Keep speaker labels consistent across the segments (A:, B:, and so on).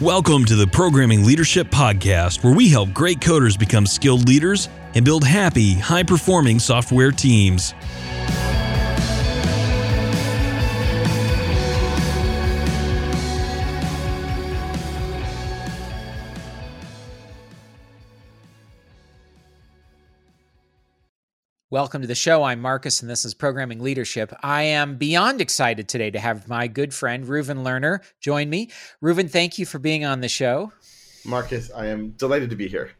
A: Welcome to the Programming Leadership Podcast, where we help great coders become skilled leaders and build happy, high performing software teams.
B: Welcome to the show. I'm Marcus, and this is Programming Leadership. I am beyond excited today to have my good friend Reuven Lerner join me. Reuven, thank you for being on the show.
C: Marcus, I am delighted to be here.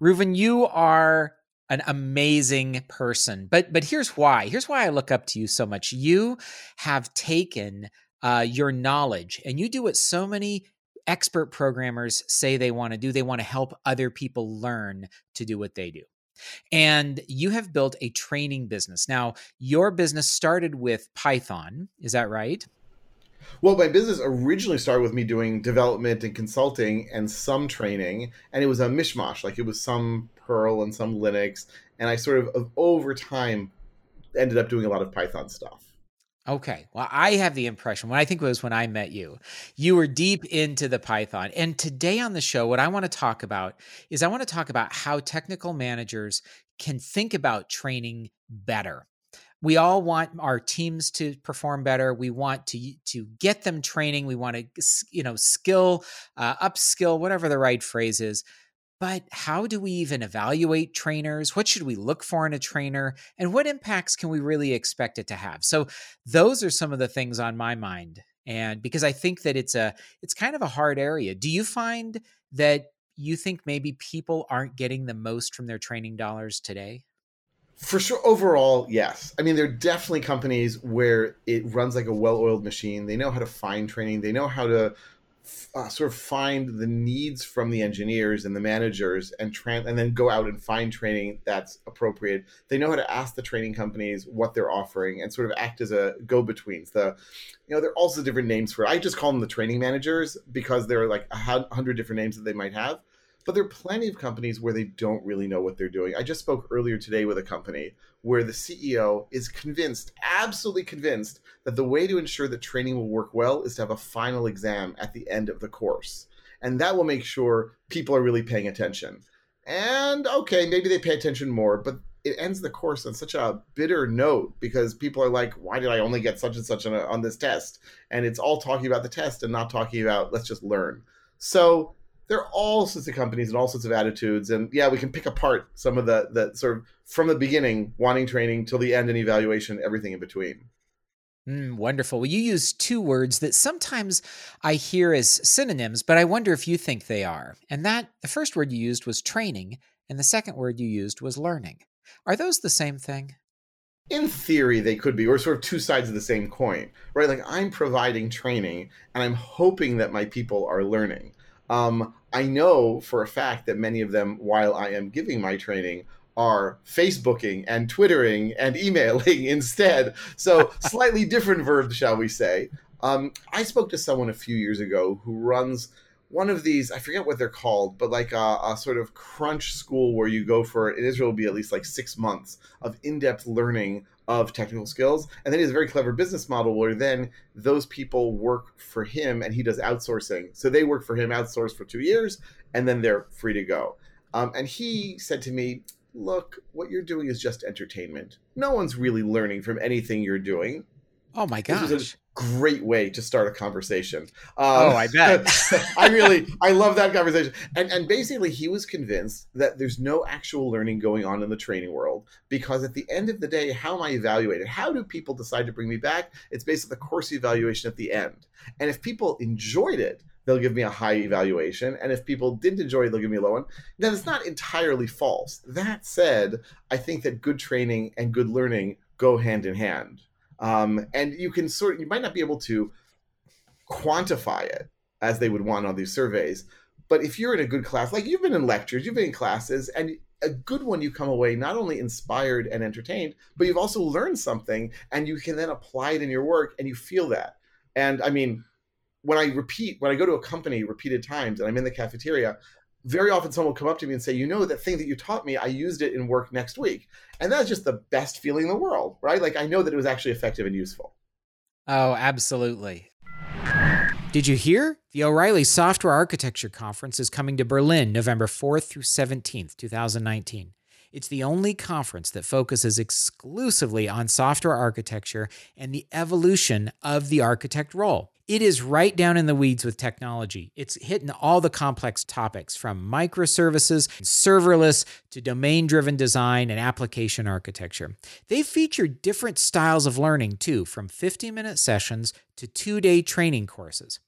B: Reuven, you are an amazing person, but but here's why. Here's why I look up to you so much. You have taken uh, your knowledge, and you do what so many expert programmers say they want to do. They want to help other people learn to do what they do. And you have built a training business. Now, your business started with Python. Is that right?
C: Well, my business originally started with me doing development and consulting and some training, and it was a mishmash. Like it was some Perl and some Linux, and I sort of over time ended up doing a lot of Python stuff.
B: Okay. Well, I have the impression when I think it was when I met you, you were deep into the Python. And today on the show, what I want to talk about is I want to talk about how technical managers can think about training better. We all want our teams to perform better. We want to to get them training. We want to you know skill, uh, upskill, whatever the right phrase is. But how do we even evaluate trainers? What should we look for in a trainer? And what impacts can we really expect it to have? So those are some of the things on my mind. And because I think that it's a it's kind of a hard area. Do you find that you think maybe people aren't getting the most from their training dollars today?
C: For sure, overall, yes. I mean, there are definitely companies where it runs like a well-oiled machine. They know how to find training. They know how to uh, sort of find the needs from the engineers and the managers and tran- and then go out and find training that's appropriate. They know how to ask the training companies what they're offering and sort of act as a go-betweens. The you know, there are also different names for it. I just call them the training managers because there are like a hundred different names that they might have. But there are plenty of companies where they don't really know what they're doing. I just spoke earlier today with a company where the CEO is convinced, absolutely convinced, that the way to ensure that training will work well is to have a final exam at the end of the course. And that will make sure people are really paying attention. And okay, maybe they pay attention more, but it ends the course on such a bitter note because people are like, why did I only get such and such on, a, on this test? And it's all talking about the test and not talking about let's just learn. So there are all sorts of companies and all sorts of attitudes and yeah we can pick apart some of the the sort of from the beginning wanting training till the end and evaluation everything in between.
B: Mm, wonderful. Well you use two words that sometimes i hear as synonyms but i wonder if you think they are. And that the first word you used was training and the second word you used was learning. Are those the same thing?
C: In theory they could be or sort of two sides of the same coin right? Like i'm providing training and i'm hoping that my people are learning um, I know for a fact that many of them, while I am giving my training, are Facebooking and Twittering and emailing instead. So, slightly different verbs, shall we say. Um, I spoke to someone a few years ago who runs one of these, I forget what they're called, but like a, a sort of crunch school where you go for, in Israel, will be at least like six months of in depth learning of technical skills. And then he has a very clever business model where then those people work for him and he does outsourcing. So they work for him outsourced for two years and then they're free to go. Um, and he said to me, Look, what you're doing is just entertainment. No one's really learning from anything you're doing.
B: Oh my gosh
C: great way to start a conversation.
B: Um, oh, I bet.
C: I really, I love that conversation. And and basically, he was convinced that there's no actual learning going on in the training world because at the end of the day, how am I evaluated? How do people decide to bring me back? It's basically the course evaluation at the end. And if people enjoyed it, they'll give me a high evaluation. And if people didn't enjoy it, they'll give me a low one. Now, it's not entirely false. That said, I think that good training and good learning go hand in hand um, and you can sort you might not be able to quantify it as they would want on these surveys but if you're in a good class like you've been in lectures you've been in classes and a good one you come away not only inspired and entertained but you've also learned something and you can then apply it in your work and you feel that. And i mean when i repeat when i go to a company repeated times and i'm in the cafeteria very often someone will come up to me and say, you know, that thing that you taught me, I used it in work next week. And that's just the best feeling in the world, right? Like I know that it was actually effective and useful.
B: Oh, absolutely. Did you hear? The O'Reilly Software Architecture Conference is coming to Berlin November 4th through 17th, 2019. It's the only conference that focuses exclusively on software architecture and the evolution of the architect role. It is right down in the weeds with technology. It's hitting all the complex topics from microservices, serverless, to domain driven design and application architecture. They feature different styles of learning too, from 50 minute sessions to two day training courses.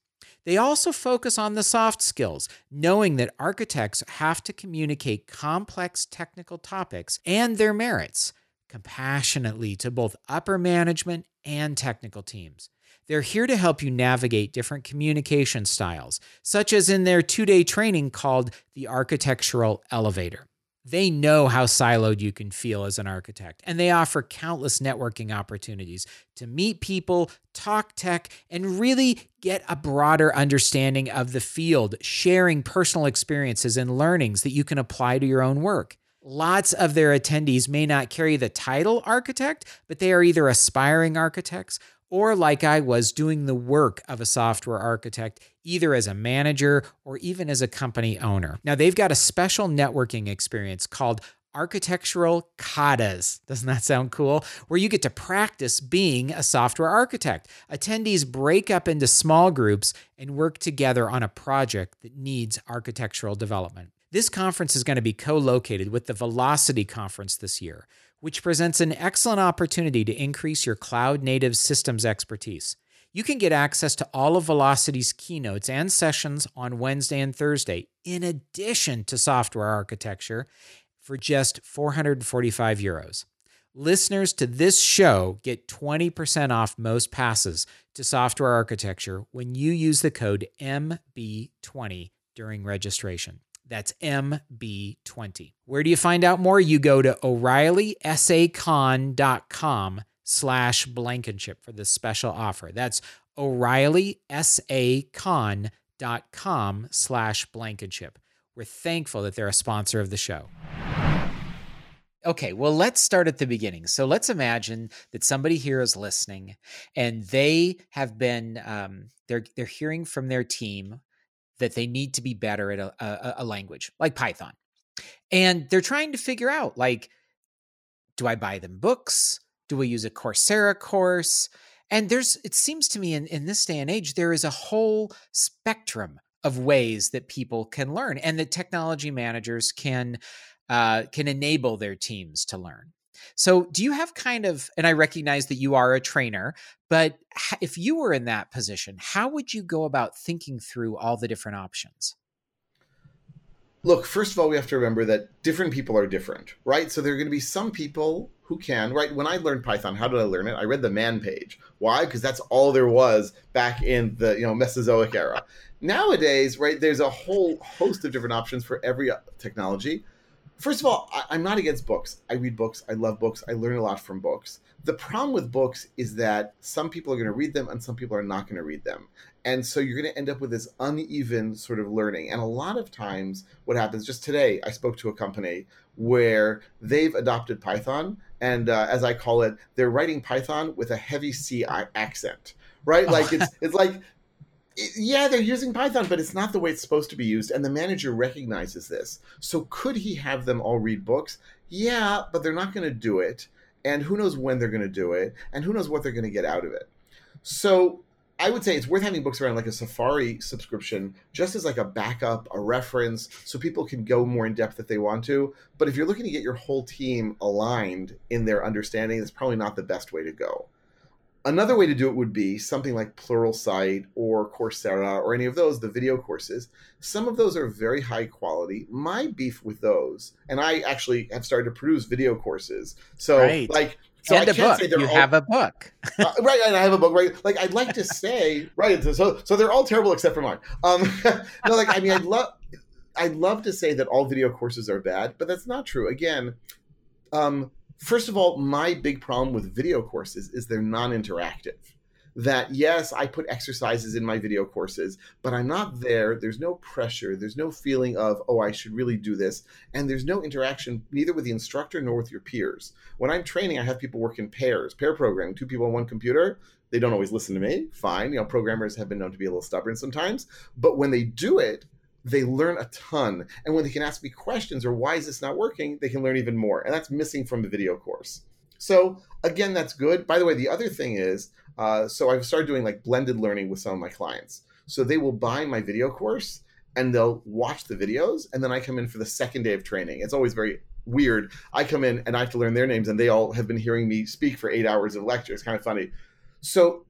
B: They also focus on the soft skills, knowing that architects have to communicate complex technical topics and their merits compassionately to both upper management and technical teams. They're here to help you navigate different communication styles, such as in their two day training called the Architectural Elevator. They know how siloed you can feel as an architect, and they offer countless networking opportunities to meet people, talk tech, and really get a broader understanding of the field, sharing personal experiences and learnings that you can apply to your own work. Lots of their attendees may not carry the title architect, but they are either aspiring architects or like I was doing the work of a software architect, either as a manager or even as a company owner. Now, they've got a special networking experience called architectural katas. Doesn't that sound cool? Where you get to practice being a software architect. Attendees break up into small groups and work together on a project that needs architectural development. This conference is going to be co located with the Velocity Conference this year which presents an excellent opportunity to increase your cloud native systems expertise. You can get access to all of Velocity's keynotes and sessions on Wednesday and Thursday, in addition to software architecture, for just 445 euros. Listeners to this show get 20% off most passes to software architecture when you use the code MB20 during registration. That's MB20. Where do you find out more? You go to o'reillysacon.com slash blankenship for this special offer. That's o'reillysacon.com slash blankenship. We're thankful that they're a sponsor of the show. Okay, well, let's start at the beginning. So let's imagine that somebody here is listening and they have been, um, they're, they're hearing from their team that they need to be better at a, a, a language like Python. And they're trying to figure out like, do I buy them books? Do we use a Coursera course? And there's, it seems to me in, in this day and age, there is a whole spectrum of ways that people can learn and that technology managers can uh, can enable their teams to learn. So, do you have kind of, and I recognize that you are a trainer, but if you were in that position, how would you go about thinking through all the different options?
C: Look, first of all, we have to remember that different people are different, right? So, there are going to be some people who can, right? When I learned Python, how did I learn it? I read the man page. Why? Because that's all there was back in the you know Mesozoic era. Nowadays, right, there's a whole host of different options for every uh, technology first of all, I, am not against books. I read books. I love books. I learn a lot from books. The problem with books is that some people are going to read them and some people are not going to read them. And so you're going to end up with this uneven sort of learning. And a lot of times, what happens, just today, I spoke to a company where they've adopted Python. And uh, as I call it, they're writing Python with a heavy C accent right? Like it's it's like yeah, they're using Python, but it's not the way it's supposed to be used. And the manager recognizes this. So could he have them all read books? Yeah, but they're not going to do it. And who knows when they're going to do it? And who knows what they're going to get out of it? So I would say it's worth having books around like a Safari subscription, just as like a backup, a reference, so people can go more in depth if they want to. But if you're looking to get your whole team aligned in their understanding, it's probably not the best way to go. Another way to do it would be something like Pluralsight or Coursera or any of those, the video courses. Some of those are very high quality. My beef with those, and I actually have started to produce video courses. So, right. like, so
B: and I can't book. say they're you all, have a book,
C: uh, right? And I have a book, right? Like, I'd like to say, right? So, so they're all terrible except for mine. Um, no, like, I mean, I'd love, I'd love to say that all video courses are bad, but that's not true. Again, um, First of all, my big problem with video courses is they're non interactive. That, yes, I put exercises in my video courses, but I'm not there. There's no pressure. There's no feeling of, oh, I should really do this. And there's no interaction neither with the instructor nor with your peers. When I'm training, I have people work in pairs, pair programming, two people on one computer. They don't always listen to me. Fine. You know, programmers have been known to be a little stubborn sometimes. But when they do it, they learn a ton. And when they can ask me questions or why is this not working, they can learn even more. And that's missing from the video course. So again, that's good. By the way, the other thing is, uh, so I've started doing like blended learning with some of my clients. So they will buy my video course and they'll watch the videos, and then I come in for the second day of training. It's always very weird. I come in and I have to learn their names, and they all have been hearing me speak for eight hours of lecture. It's kind of funny. So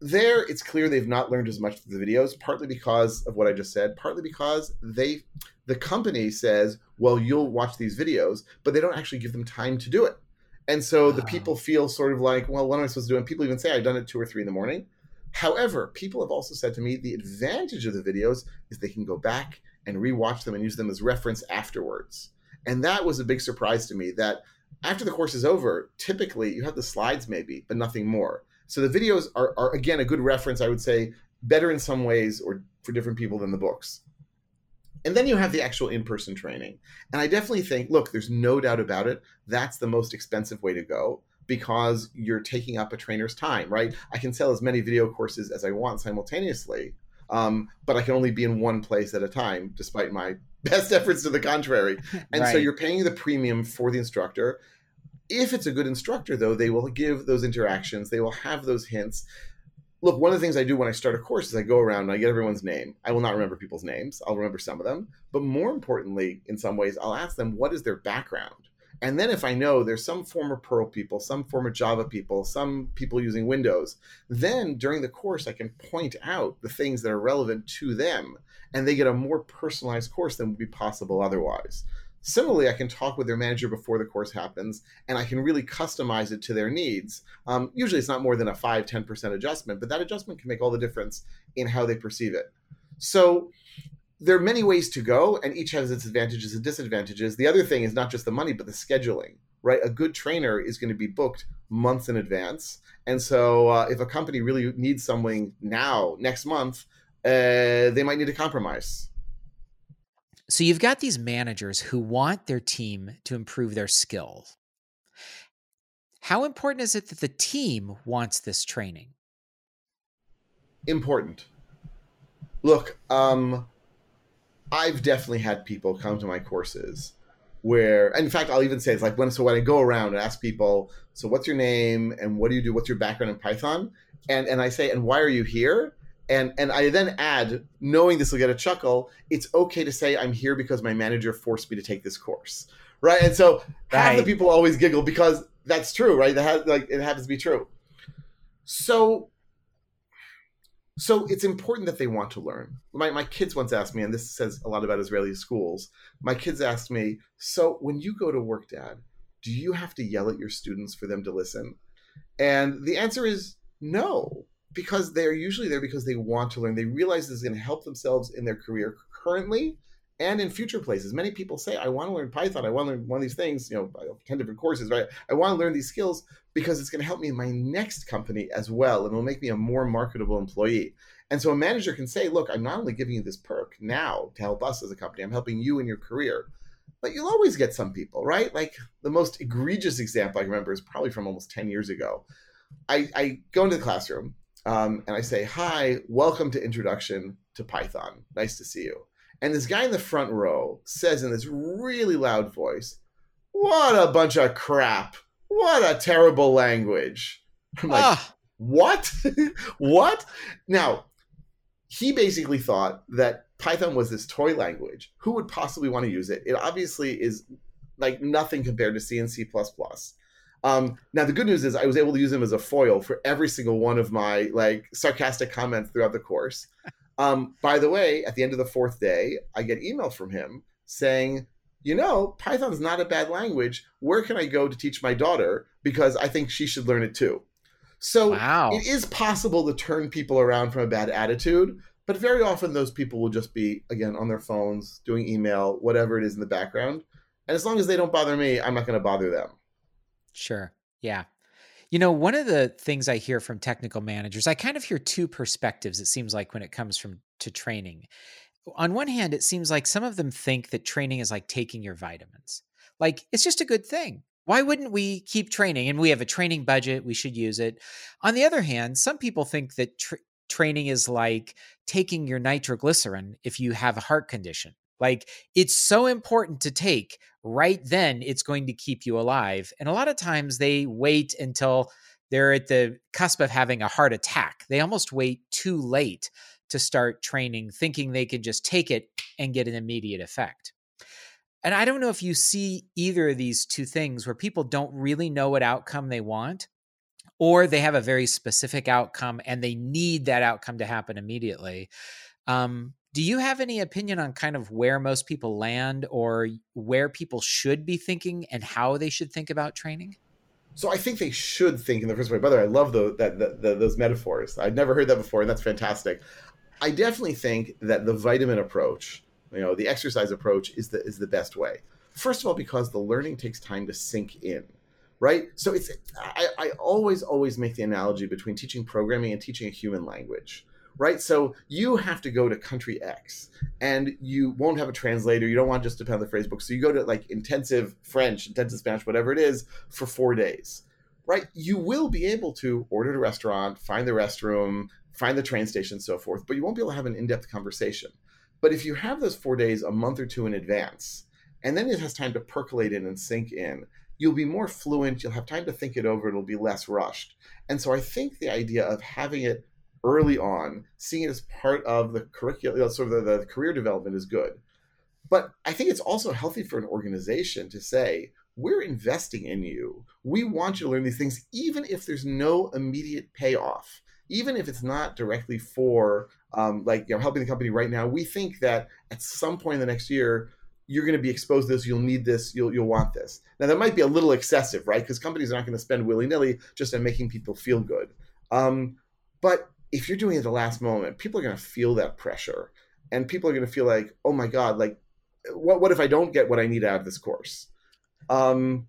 C: there it's clear they've not learned as much from the videos partly because of what i just said partly because they the company says well you'll watch these videos but they don't actually give them time to do it. And so the ah. people feel sort of like well what am i supposed to do? And people even say i've done it two or three in the morning. However people have also said to me the advantage of the videos is they can go back and rewatch them and use them as reference afterwards. And that was a big surprise to me that after the course is over typically you have the slides maybe but nothing more so the videos are, are again a good reference, I would say, better in some ways or for different people than the books. And then you have the actual in person training. And I definitely think, look, there's no doubt about it. That's the most expensive way to go because you're taking up a trainer's time, right? I can sell as many video courses as I want simultaneously, um, but I can only be in one place at a time, despite my best efforts to the contrary. And right. so you're paying the premium for the instructor if it's a good instructor, though, they will give those interactions, they will have those hints. Look, one of the things I do when I start a course is I go around and I get everyone's name. I will not remember people's names, I'll remember some of them. But more importantly, in some ways, I'll ask them what is their background. And then if I know there's some former Perl people, some former Java people, some people using Windows, then during the course I can point out the things that are relevant to them and they get a more personalized course than would be possible otherwise. Similarly, I can talk with their manager before the course happens, and I can really customize it to their needs. Um, usually, it's not more than a 5 10% adjustment, but that adjustment can make all the difference in how they perceive it. So, there are many ways to go, and each has its advantages and disadvantages. The other thing is not just the money, but the scheduling, right? A good trainer is going to be booked months in advance. And so, uh, if a company really needs something now, next month, uh, they might need to compromise
B: so you've got these managers who want their team to improve their skills. How important is it that the team wants this training?
C: Important. Look, um, I've definitely had people come to my courses where, in fact, I'll even say it's like when so when I go around and ask people, so what's your name and what do you do? What's your background in Python? And and I say, and why are you here? And and I then add, knowing this will get a chuckle, it's okay to say I'm here because my manager forced me to take this course, right? And so right. half the people always giggle because that's true, right? That has, like it happens to be true. So, so it's important that they want to learn. My my kids once asked me, and this says a lot about Israeli schools. My kids asked me, so when you go to work, Dad, do you have to yell at your students for them to listen? And the answer is no because they're usually there because they want to learn. They realize this is going to help themselves in their career currently and in future places. Many people say, I want to learn Python. I want to learn one of these things, you know, 10 different courses, right? I want to learn these skills because it's going to help me in my next company as well. And it'll make me a more marketable employee. And so a manager can say, look, I'm not only giving you this perk now to help us as a company, I'm helping you in your career. But you'll always get some people, right? Like the most egregious example I remember is probably from almost 10 years ago. I, I go into the classroom um, and I say, Hi, welcome to Introduction to Python. Nice to see you. And this guy in the front row says in this really loud voice, What a bunch of crap. What a terrible language. I'm like, ah. What? what? Now, he basically thought that Python was this toy language. Who would possibly want to use it? It obviously is like nothing compared to C and C++. Um, now the good news is I was able to use him as a foil for every single one of my like sarcastic comments throughout the course. Um, by the way, at the end of the fourth day, I get email from him saying, "You know, Python's not a bad language. Where can I go to teach my daughter because I think she should learn it too." So wow. it is possible to turn people around from a bad attitude, but very often those people will just be again on their phones doing email, whatever it is in the background. And as long as they don't bother me, I'm not going to bother them.
B: Sure. Yeah. You know, one of the things I hear from technical managers, I kind of hear two perspectives, it seems like, when it comes from to training. On one hand, it seems like some of them think that training is like taking your vitamins. Like it's just a good thing. Why wouldn't we keep training? And we have a training budget, we should use it. On the other hand, some people think that tr- training is like taking your nitroglycerin if you have a heart condition. Like it's so important to take right then, it's going to keep you alive. And a lot of times they wait until they're at the cusp of having a heart attack. They almost wait too late to start training, thinking they can just take it and get an immediate effect. And I don't know if you see either of these two things where people don't really know what outcome they want, or they have a very specific outcome and they need that outcome to happen immediately. Um, do you have any opinion on kind of where most people land or where people should be thinking and how they should think about training?
C: So I think they should think in the first way. Way, I love the, that, the, the, those metaphors. I'd never heard that before, and that's fantastic. I definitely think that the vitamin approach you know, the exercise approach is the is the best way. First of all, because the learning takes time to sink in, right? So it's I, I always always make the analogy between teaching programming and teaching a human language right? So you have to go to country X and you won't have a translator. You don't want to just depend on the phrase book. So you go to like intensive French, intensive Spanish, whatever it is, for four days, right? You will be able to order at a restaurant, find the restroom, find the train station, so forth, but you won't be able to have an in depth conversation. But if you have those four days a month or two in advance, and then it has time to percolate in and sink in, you'll be more fluent. You'll have time to think it over. It'll be less rushed. And so I think the idea of having it early on, seeing it as part of the curriculum, sort of the, the career development is good. But I think it's also healthy for an organization to say, we're investing in you. We want you to learn these things, even if there's no immediate payoff even if it's not directly for um, like you know helping the company right now, we think that at some point in the next year you're going to be exposed to this. You'll need this. You'll you'll want this. Now that might be a little excessive, right? Because companies are not going to spend willy nilly just on making people feel good. Um, but if you're doing it at the last moment, people are going to feel that pressure, and people are going to feel like, oh my god, like what what if I don't get what I need out of this course? Um,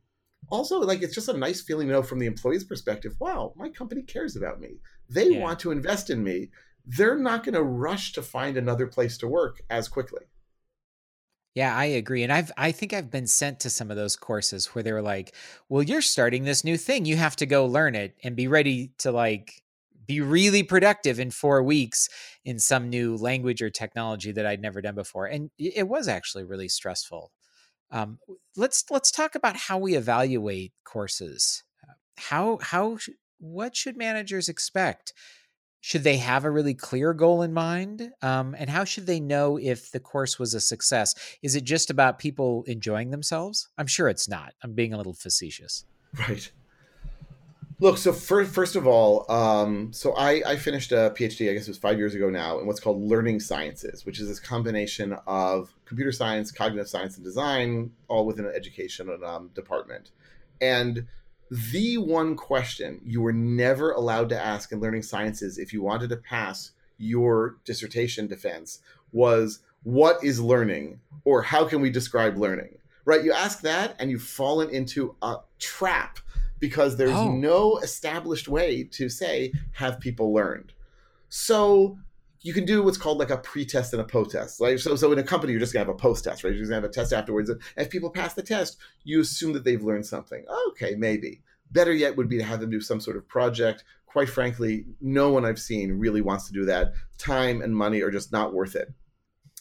C: also like it's just a nice feeling to know from the employee's perspective wow my company cares about me they yeah. want to invest in me they're not going to rush to find another place to work as quickly
B: yeah, I agree. And I've I think I've been sent to some of those courses where they were like, "Well, you're starting this new thing. You have to go learn it and be ready to like be really productive in 4 weeks in some new language or technology that I'd never done before." And it was actually really stressful. Um, let's let's talk about how we evaluate courses. How how what should managers expect? Should they have a really clear goal in mind? Um, and how should they know if the course was a success? Is it just about people enjoying themselves? I'm sure it's not. I'm being a little facetious.
C: Right. Look, so first, first of all, um, so I, I finished a PhD, I guess it was five years ago now, in what's called learning sciences, which is this combination of computer science, cognitive science, and design, all within an education um, department. And the one question you were never allowed to ask in learning sciences if you wanted to pass your dissertation defense was, What is learning? or How can we describe learning? Right? You ask that, and you've fallen into a trap because there's oh. no established way to say have people learned. So you can do what's called like a pre-test and a post-test. Like so, so in a company, you're just gonna have a post-test, right? You're just gonna have a test afterwards. And if people pass the test, you assume that they've learned something. Okay, maybe. Better yet would be to have them do some sort of project. Quite frankly, no one I've seen really wants to do that. Time and money are just not worth it.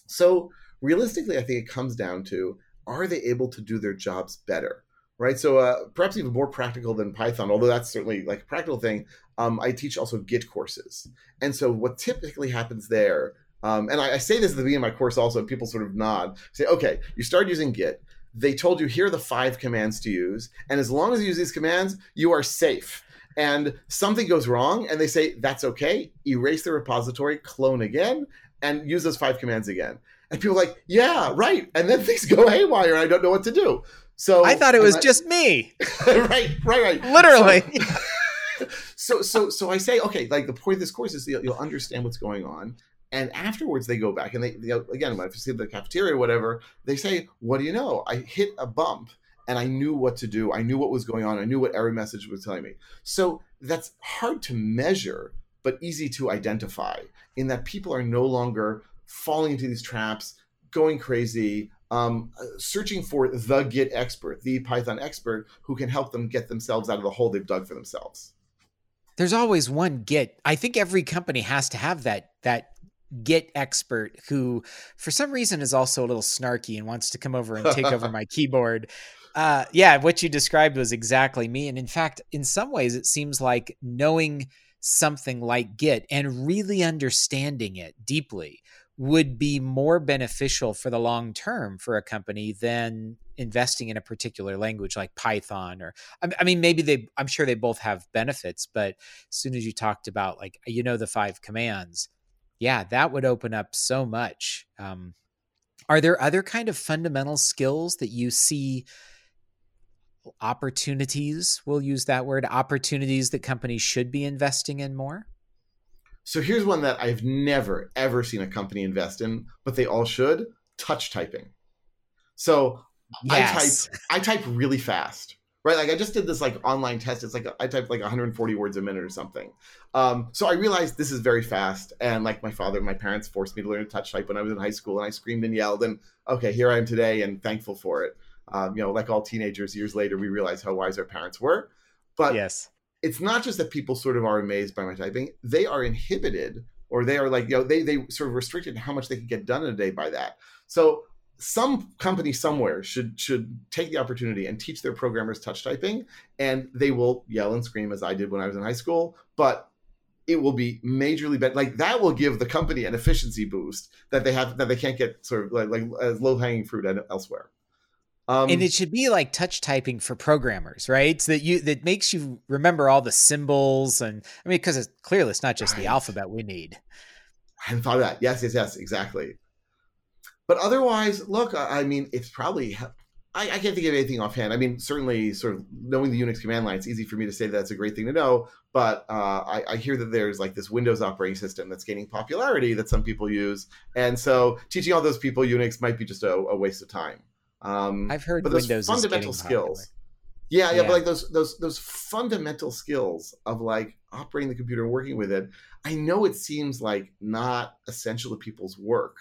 C: So realistically, I think it comes down to are they able to do their jobs better? Right? So uh, perhaps even more practical than Python, although that's certainly like a practical thing. Um, I teach also Git courses, and so what typically happens there, um, and I, I, say this at the beginning of my course also, people sort of nod, say, okay, you start using Git. They told you here are the five commands to use, and as long as you use these commands, you are safe. And something goes wrong, and they say that's okay. Erase the repository, clone again, and use those five commands again. And people are like, yeah, right. And then things go haywire, and I don't know what to do. So
B: I thought it was just me.
C: right, right, right.
B: Literally.
C: So, so, so, so I say, okay, like the point of this course is you'll, you'll understand what's going on, and afterwards they go back and they, you know, again, when I see the cafeteria or whatever, they say, "What do you know? I hit a bump." And I knew what to do. I knew what was going on. I knew what error message was telling me. So that's hard to measure, but easy to identify in that people are no longer falling into these traps, going crazy, um, searching for the Git expert, the Python expert who can help them get themselves out of the hole they've dug for themselves.
B: There's always one Git. I think every company has to have that that Git expert who, for some reason, is also a little snarky and wants to come over and take over my keyboard. Uh, yeah, what you described was exactly me. And in fact, in some ways, it seems like knowing something like Git and really understanding it deeply would be more beneficial for the long term for a company than investing in a particular language like Python or I mean maybe they I'm sure they both have benefits but as soon as you talked about like you know the five commands yeah that would open up so much um, are there other kind of fundamental skills that you see opportunities we'll use that word opportunities that companies should be investing in more
C: so here's one that I've never ever seen a company invest in, but they all should: touch typing. So yes. I type I type really fast, right? Like I just did this like online test. It's like I type like 140 words a minute or something. Um, so I realized this is very fast, and like my father, my parents forced me to learn to touch type when I was in high school, and I screamed and yelled, and okay, here I am today, and thankful for it. Um, you know, like all teenagers, years later, we realize how wise our parents were. But
B: yes,
C: it's not just that people sort of are amazed by my typing; they are inhibited, or they are like you know they they sort of restricted how much they can get done in a day by that. So some company somewhere should should take the opportunity and teach their programmers touch typing, and they will yell and scream as I did when I was in high school, but it will be majorly better. Like that will give the company an efficiency boost that they have that they can't get sort of like, like as low hanging fruit elsewhere.
B: Um, and it should be like touch typing for programmers, right? So that you that makes you remember all the symbols and I mean because it's clearly it's not just right. the alphabet we need.
C: I hadn't thought of that. Yes, yes, yes, exactly. But otherwise, look, I, I mean, it's probably I, I, can't think of anything offhand. I mean, certainly, sort of knowing the Unix command line, it's easy for me to say that's a great thing to know. But uh, I, I, hear that there's like this Windows operating system that's gaining popularity that some people use, and so teaching all those people Unix might be just a, a waste of time.
B: Um, I've heard but those Windows fundamental skills.
C: Yeah, yeah, yeah, but like those those those fundamental skills of like operating the computer and working with it. I know it seems like not essential to people's work,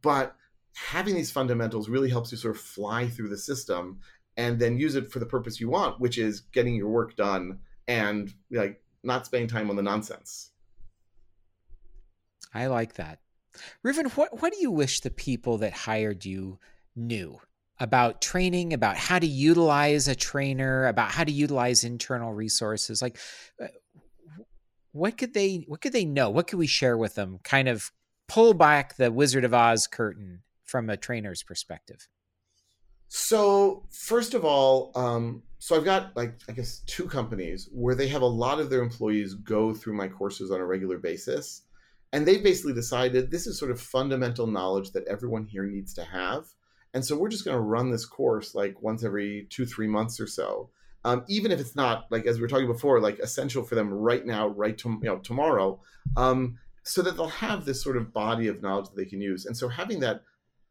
C: but having these fundamentals really helps you sort of fly through the system and then use it for the purpose you want, which is getting your work done and like not spending time on the nonsense.
B: I like that. Reuven, what what do you wish the people that hired you knew about training, about how to utilize a trainer, about how to utilize internal resources. Like uh, what could they what could they know? What could we share with them? Kind of pull back the Wizard of Oz curtain from a trainer's perspective.
C: So first of all, um, so I've got like I guess two companies where they have a lot of their employees go through my courses on a regular basis, and they've basically decided this is sort of fundamental knowledge that everyone here needs to have. And so we're just going to run this course like once every two, three months or so. Um, even if it's not like as we were talking before, like essential for them right now, right to you know tomorrow, um, so that they'll have this sort of body of knowledge that they can use. And so having that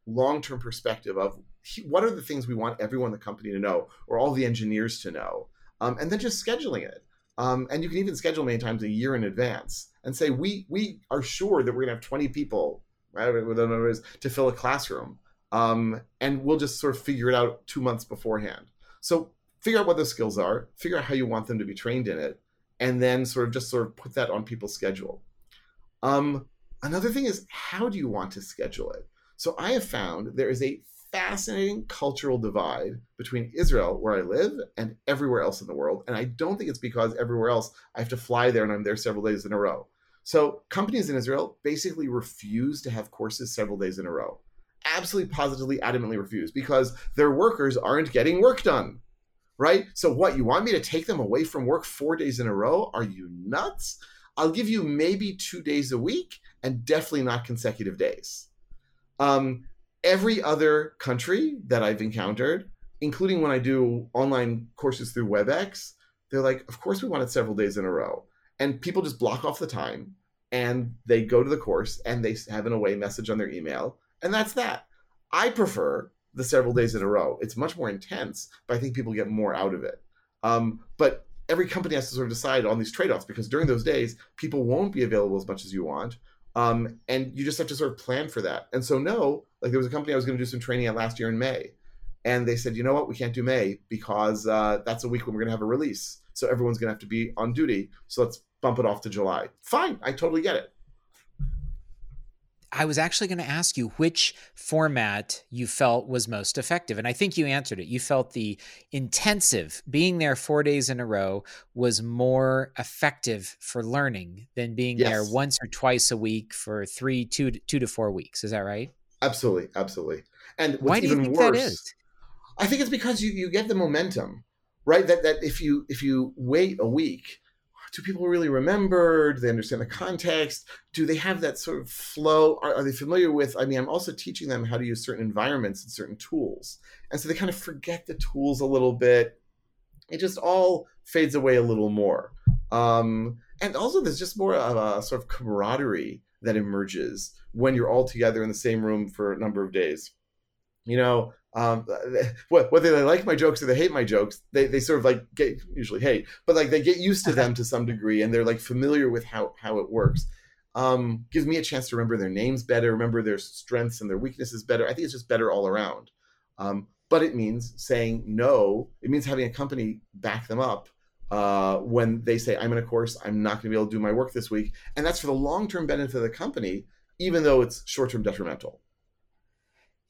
C: long-term perspective of what are the things we want everyone in the company to know, or all the engineers to know, um, and then just scheduling it. Um, and you can even schedule many times a year in advance and say we we are sure that we're going to have 20 people right, to fill a classroom um, and we'll just sort of figure it out two months beforehand. So figure out what the skills are, figure out how you want them to be trained in it, and then sort of just sort of put that on people's schedule. Um, another thing is how do you want to schedule it? So I have found there is a fascinating cultural divide between Israel, where I live, and everywhere else in the world. And I don't think it's because everywhere else I have to fly there and I'm there several days in a row. So companies in Israel basically refuse to have courses several days in a row absolutely positively adamantly refuse because their workers aren't getting work done right? So what you want me to take them away from work four days in a row? Are you nuts? I'll give you maybe two days a week and definitely not consecutive days. Um, every other country that i've encountered including when i do online courses through webex they're like of course we want it several days in a row. And people just block off the time and they go to the course and they have an away message on their email and that's that. I prefer the several days in a row. It's much more intense, but I think people get more out of it. Um, but every company has to sort of decide on these trade offs because during those days, people won't be available as much as you want. Um, and you just have to sort of plan for that. And so, no, like there was a company I was going to do some training at last year in May. And they said, you know what, we can't do May because uh, that's a week when we're going to have a release. So everyone's going to have to be on duty. So let's bump it off to July. Fine. I totally get it.
B: I was actually going to ask you which format you felt was most effective. And I think you answered it. You felt the intensive, being there four days in a row, was more effective for learning than being yes. there once or twice a week for three, two, two to four weeks. Is that right?
C: Absolutely. Absolutely. And
B: why do you think worse, that is?
C: I think it's because you, you get the momentum, right? That, that if you, if you wait a week, do people really remember? Do they understand the context? Do they have that sort of flow? Are, are, they familiar with? I mean, I'm also teaching them how to use certain environments and certain tools. And so they kind of forget the tools a little bit. It just all fades away a little more. Um, and also, there's just more of a sort of camaraderie that emerges when you're all together in the same room for a number of days. You know, um, whether they like my jokes or they hate my jokes, they, they sort of like get usually hate, but like they get used to them to some degree and they're like familiar with how, how it works. Um, gives me a chance to remember their names better, remember their strengths and their weaknesses better. I think it's just better all around. Um, but it means saying no. It means having a company back them up uh, when they say, I'm in a course, I'm not going to be able to do my work this week. And that's for the long term benefit of the company, even though it's short term detrimental.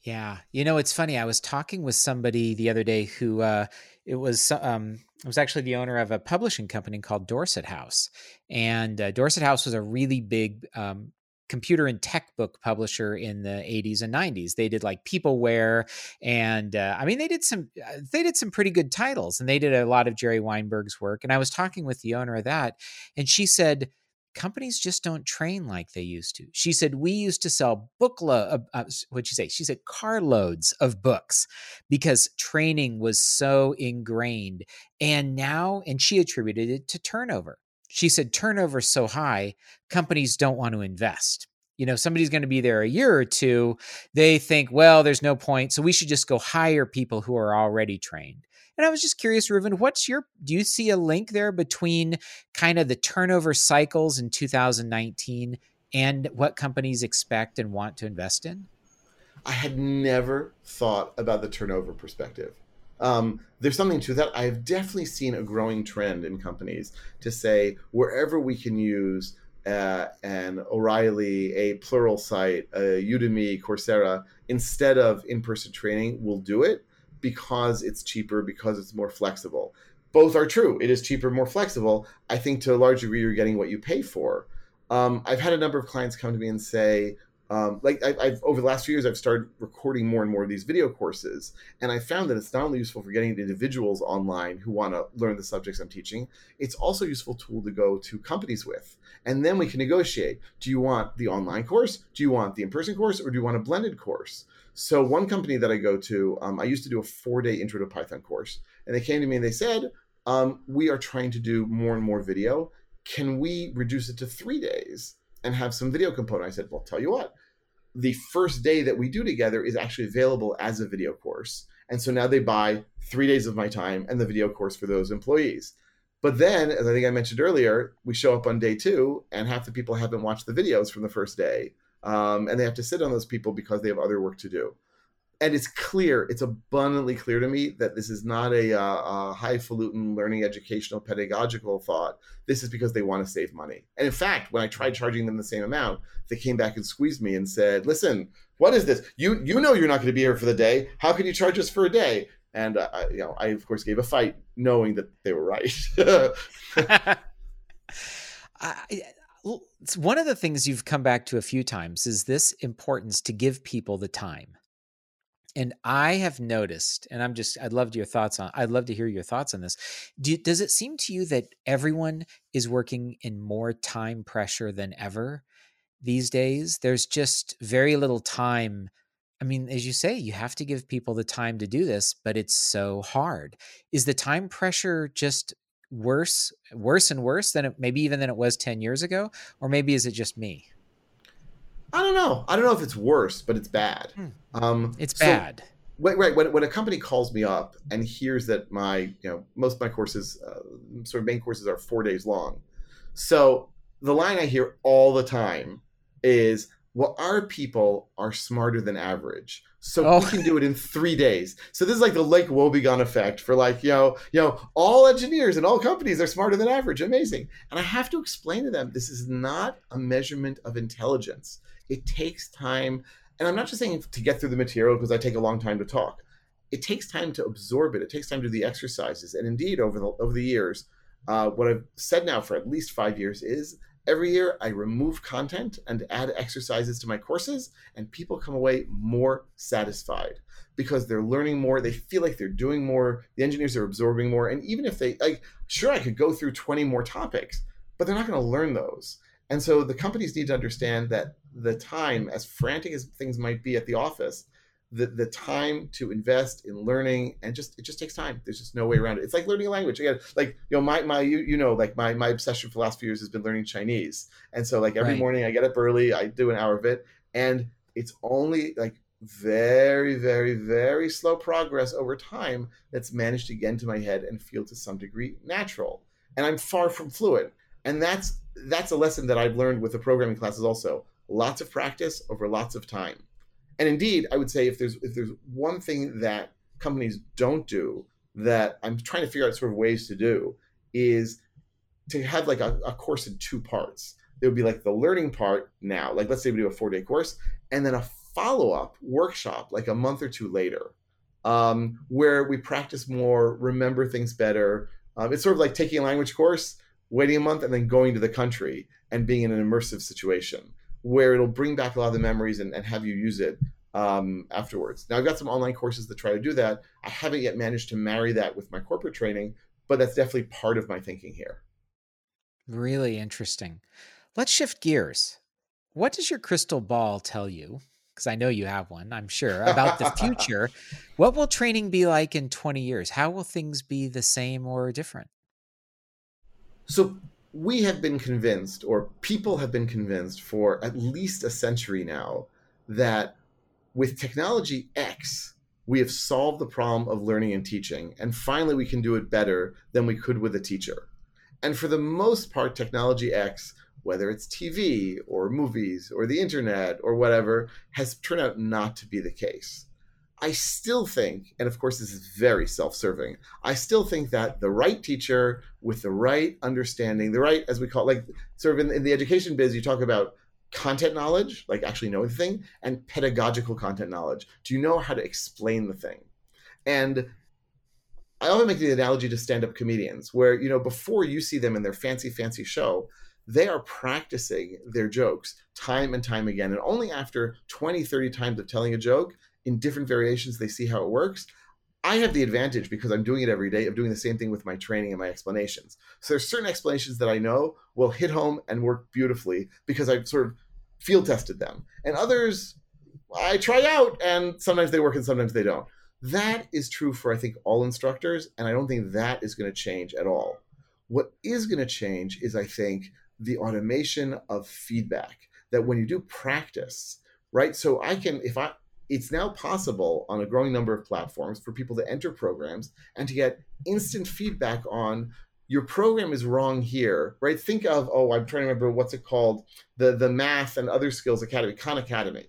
B: Yeah, you know it's funny. I was talking with somebody the other day who uh, it was um, it was actually the owner of a publishing company called Dorset House, and uh, Dorset House was a really big um, computer and tech book publisher in the 80s and 90s. They did like Peopleware, and uh, I mean they did some uh, they did some pretty good titles, and they did a lot of Jerry Weinberg's work. And I was talking with the owner of that, and she said companies just don't train like they used to. She said, We used to sell bookload, uh, uh, what'd she say? She said carloads of books because training was so ingrained. And now, and she attributed it to turnover. She said, turnover so high, companies don't want to invest. You know, somebody's going to be there a year or two. They think, well, there's no point. So we should just go hire people who are already trained. And I was just curious, Reuven, what's your do you see a link there between kind of the turnover cycles in 2019 and what companies expect and want to invest in?
C: I had never thought about the turnover perspective. Um, there's something to that. I've definitely seen a growing trend in companies to say wherever we can use uh, an O'Reilly, a Pluralsight, a Udemy, Coursera, instead of in person training, we'll do it because it's cheaper, because it's more flexible. Both are true. It is cheaper, more flexible. I think to a large degree, you're getting what you pay for. Um, I've had a number of clients come to me and say, um, like I, have over the last few years, I've started recording more and more of these video courses, and I found that it's not only useful for getting individuals online who want to learn the subjects I'm teaching, it's also a useful tool to go to companies with, and then we can negotiate. Do you want the online course? Do you want the in-person course, or do you want a blended course? So one company that I go to, um, I used to do a four-day intro to Python course, and they came to me and they said, um, "We are trying to do more and more video. Can we reduce it to three days?" And have some video component. I said, well, tell you what, the first day that we do together is actually available as a video course. And so now they buy three days of my time and the video course for those employees. But then, as I think I mentioned earlier, we show up on day two and half the people haven't watched the videos from the first day. Um, and they have to sit on those people because they have other work to do and it's clear, it's abundantly clear to me that this is not a, uh, a highfalutin learning, educational, pedagogical thought. This is because they want to save money. And in fact, when I tried charging them the same amount, they came back and squeezed me and said, "Listen, what is this? You you know you're not going to be here for the day. How can you charge us for a day?" And uh, I, you know, I of course gave a fight, knowing that they were right.
B: I, one of the things you've come back to a few times is this importance to give people the time and I have noticed, and I'm just, I'd love your thoughts on, I'd love to hear your thoughts on this. Do, does it seem to you that everyone is working in more time pressure than ever these days? There's just very little time. I mean, as you say, you have to give people the time to do this, but it's so hard. Is the time pressure just worse, worse and worse than it, maybe even than it was 10 years ago? Or maybe is it just me?
C: I don't know. I don't know if it's worse, but it's bad.
B: Hmm. Um, it's so,
C: bad. right. When, when a company calls me up and hears that my, you know, most of my courses, uh, sort of main courses are four days long. So the line I hear all the time is well, our people are smarter than average. So
B: Oh.
C: we can do it in three days. So this is like the Lake Wobegon effect for like, you know, you know, all engineers and all companies are smarter than average. Amazing. And I have to explain to them this is not a measurement of intelligence. It takes time. And I'm not just saying to get through the material because I take a long time to talk. It takes time to absorb it. It takes time to do the exercises. And indeed, over the over the years, uh, what I've said now for at least five years is every year I remove content and add exercises to my courses, and people come away more satisfied because they're learning more. They feel like they're doing more. The engineers are absorbing more. And even if they, like, sure, I could go through 20 more topics, but they're not going to learn those. And so the companies need to understand that the time, as frantic as things might be at the office, the, the time to invest in learning and just it just takes time. There's just no way around it. It's like learning a language. Again like you know my my you, you know like my my obsession for the last few years has been learning chinese. And so like every
B: Right.
C: morning i get up early i do an hour of it and it's only like very very very slow progress over time that's managed to get into my head and feel to some degree natural. And i'm far from fluent. And that's that's a lesson that i've learned with the programming classes also lots of practice over lots of time. And indeed i would say if there's if there's one thing that companies don't do that i'm trying to figure out sort of ways to do is to have like a, a course in two parts. There would be like the learning part now like let's say we do a four day course and then a follow-up workshop like a month or two later um, where we practice more remember things better. Um, it's sort of like taking a language course waiting a month and then going to the country and being in an immersive situation where it'll bring back a lot of the memories and, and have you use it um, afterwards. Now, I've got some online courses that try to do that. I haven't yet managed to marry that with my corporate training, but that's definitely part of my thinking here.
B: Really interesting. Let's shift gears. What does your crystal ball tell you? Because I know you have one, I'm sure, about the future. what will training be like in 20 years? How will things be the same or different?
C: So, we have been convinced, or people have been convinced for at least a century now, that with technology X, we have solved the problem of learning and teaching. And finally, we can do it better than we could with a teacher. And for the most part, technology X, whether it's TV or movies or the internet or whatever, has turned out not to be the case. I still think, and of course, this is very self serving, I still think that the right teacher with the right understanding, the right, as we call it, like sort of in, in the education biz, you talk about content knowledge, like actually knowing the thing, and pedagogical content knowledge. Do you know how to explain the thing? And I often make the analogy to stand up comedians, where, you know, before you see them in their fancy, fancy show, they are practicing their jokes time and time again. And only after 20, 30 times of telling a joke in different variations, they see how it works. I have the advantage because I'm doing it every day of doing the same thing with my training and my explanations. So there's certain explanations that I know will hit home and work beautifully because I've sort of field tested them. And others I try out and sometimes they work and sometimes they don't. That is true for I think all instructors and I don't think that is going to change at all. What is going to change is I think the automation of feedback that when you do practice, right? So I can if I it's now possible on a growing number of platforms for people to enter programs and to get instant feedback on your program is wrong here, right? Think of, oh, I'm trying to remember what's it called, the the math and other skills academy, Khan Academy,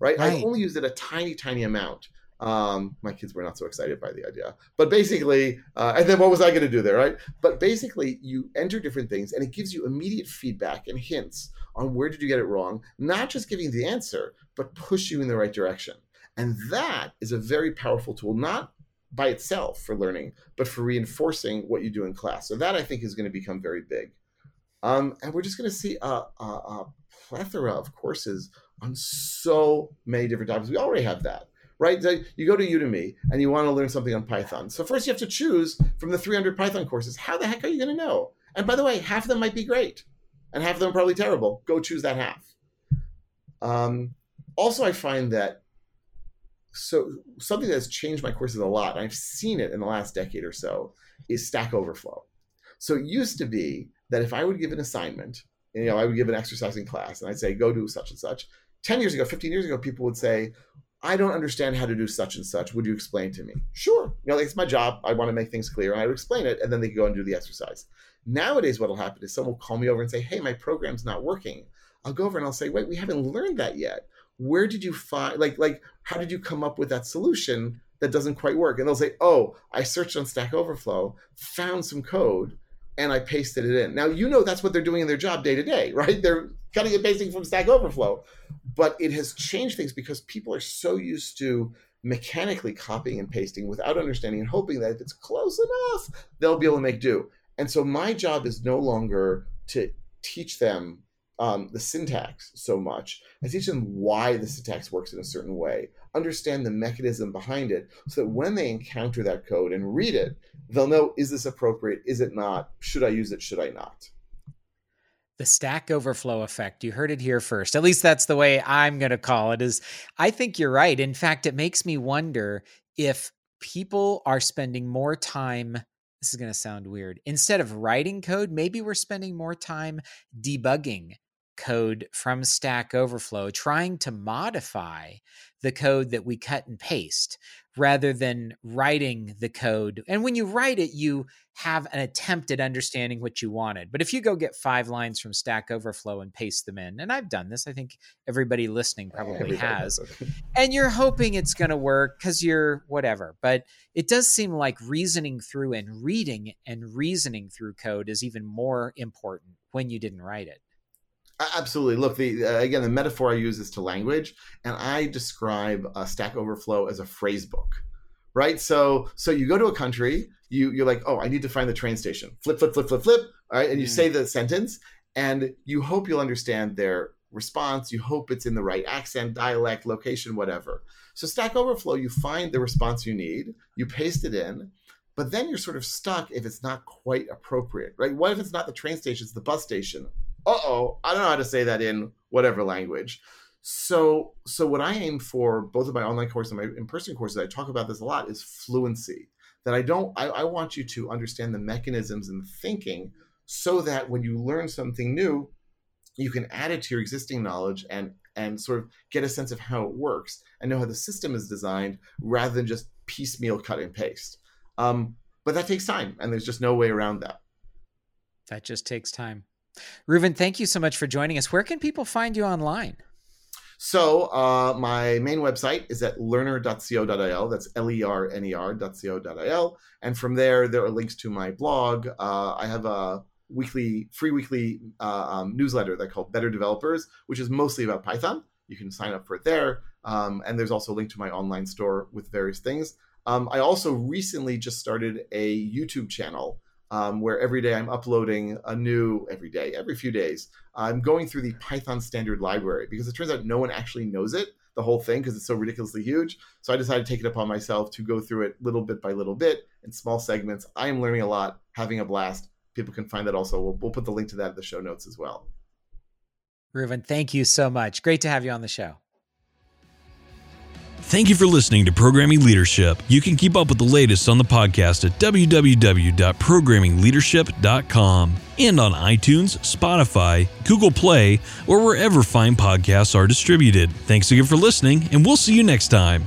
C: right?
B: Right.
C: I've only used it a tiny, tiny amount. Um, my kids were not so excited by the idea, but basically, uh, and then what was I going to do there, right? But basically, you enter different things, and it gives you immediate feedback and hints on where did you get it wrong, not just giving the answer, but push you in the right direction. And that is a very powerful tool, not by itself for learning, but for reinforcing what you do in class. So that I think is going to become very big. Um, and we're just going to see a, a, a plethora of courses on so many different topics. We already have that, right? You go to Udemy and you want to learn something on Python. So first you have to choose from the 300 Python courses. How the heck are you going to know? And by the way, half of them might be great, and half of them are probably terrible. Go choose that half. Um, also, I find that so something that's changed my courses a lot, and I've seen it in the last decade or so, is Stack Overflow. So it used to be that if I would give an assignment, you know, I would give an exercise in class, and I'd say, go do such and such. 10 years ago, 15 years ago, people would say, I don't understand how to do such and such. Would you explain to me? Sure. You know, it's my job. I want to make things clear. And I would explain it, and then they could go and do the exercise. Nowadays, what will happen is someone will call me over and say, Hey, my program's not working. I'll go over and I'll say, wait, we haven't learned that yet. Where did you find like like how did you come up with that solution that doesn't quite work? And they'll say, oh, I searched on Stack Overflow, found some code, and I pasted it in. Now you know that's what they're doing in their job day to day, right? They're cutting and pasting from Stack Overflow, but it has changed things because people are so used to mechanically copying and pasting without understanding and hoping that if it's close enough, they'll be able to make do. And so my job is no longer to teach them um, the syntax so much. I teach them why the syntax works in a certain way, understand the mechanism behind it, so that when they encounter that code and read it, they'll know is this appropriate? Is it not? Should I use it? Should I not?
B: The stack overflow effect. You heard it here first. At least that's the way I'm going to call it. Is I think you're right. In fact, it makes me wonder if people are spending more time this is going to sound weird. Instead of writing code, maybe we're spending more time debugging code from Stack Overflow, trying to modify the code that we cut and paste rather than writing the code. And when you write it, you have an attempt at understanding what you wanted. But if you go get five lines from Stack Overflow and paste them in, and I've done this, I think everybody listening probably everybody has, and you're hoping it's going to work because you're whatever. But it does seem like reasoning through and reading and reasoning through code is even more important when you didn't write it.
C: Absolutely. Look, the uh, again, the metaphor I use is to language, and I describe Stack Overflow as a phrase book, right? So, so you go to a country, you you're like, oh, I need to find the train station. Flip, flip, flip, flip, flip. All right, and you mm. say the sentence, and you hope you'll understand their response. You hope it's in the right accent, dialect, location, whatever. So, Stack Overflow, you find the response you need, you paste it in, but then you're sort of stuck if it's not quite appropriate, right? What if it's not the train station, it's the bus station? Oh, I don't know how to say that in whatever language. So, so what I aim for, both of my online courses and my in-person courses, I talk about this a lot, is fluency. That I don't, I, I want you to understand the mechanisms and thinking, so that when you learn something new, you can add it to your existing knowledge and and sort of get a sense of how it works and know how the system is designed, rather than just piecemeal cut and paste. Um, but that takes time, and there's just no way around that.
B: That just takes time. Reuven, thank you so much for joining us. Where can people find you online?
C: So uh, my main website is at lerner.co.il. That's L-E-R-N-E-R.co.il. And from there, there are links to my blog. Uh, I have a weekly, free weekly uh, um, newsletter that called Better Developers, which is mostly about Python. You can sign up for it there. Um, and there's also a link to my online store with various things. Um, I also recently just started a YouTube channel um, where every day I'm uploading a new, every day, every few days, I'm going through the Python standard library because it turns out no one actually knows it, the whole thing, because it's so ridiculously huge. So I decided to take it upon myself to go through it little bit by little bit in small segments. I am learning a lot, having a blast. People can find that also. We'll, we'll put the link to that in the show notes as well.
B: Reuven, thank you so much. Great to have you on the show.
A: Thank you for listening to Programming Leadership. You can keep up with the latest on the podcast at www.programmingleadership.com and on iTunes, Spotify, Google Play, or wherever fine podcasts are distributed. Thanks again for listening, and we'll see you next time.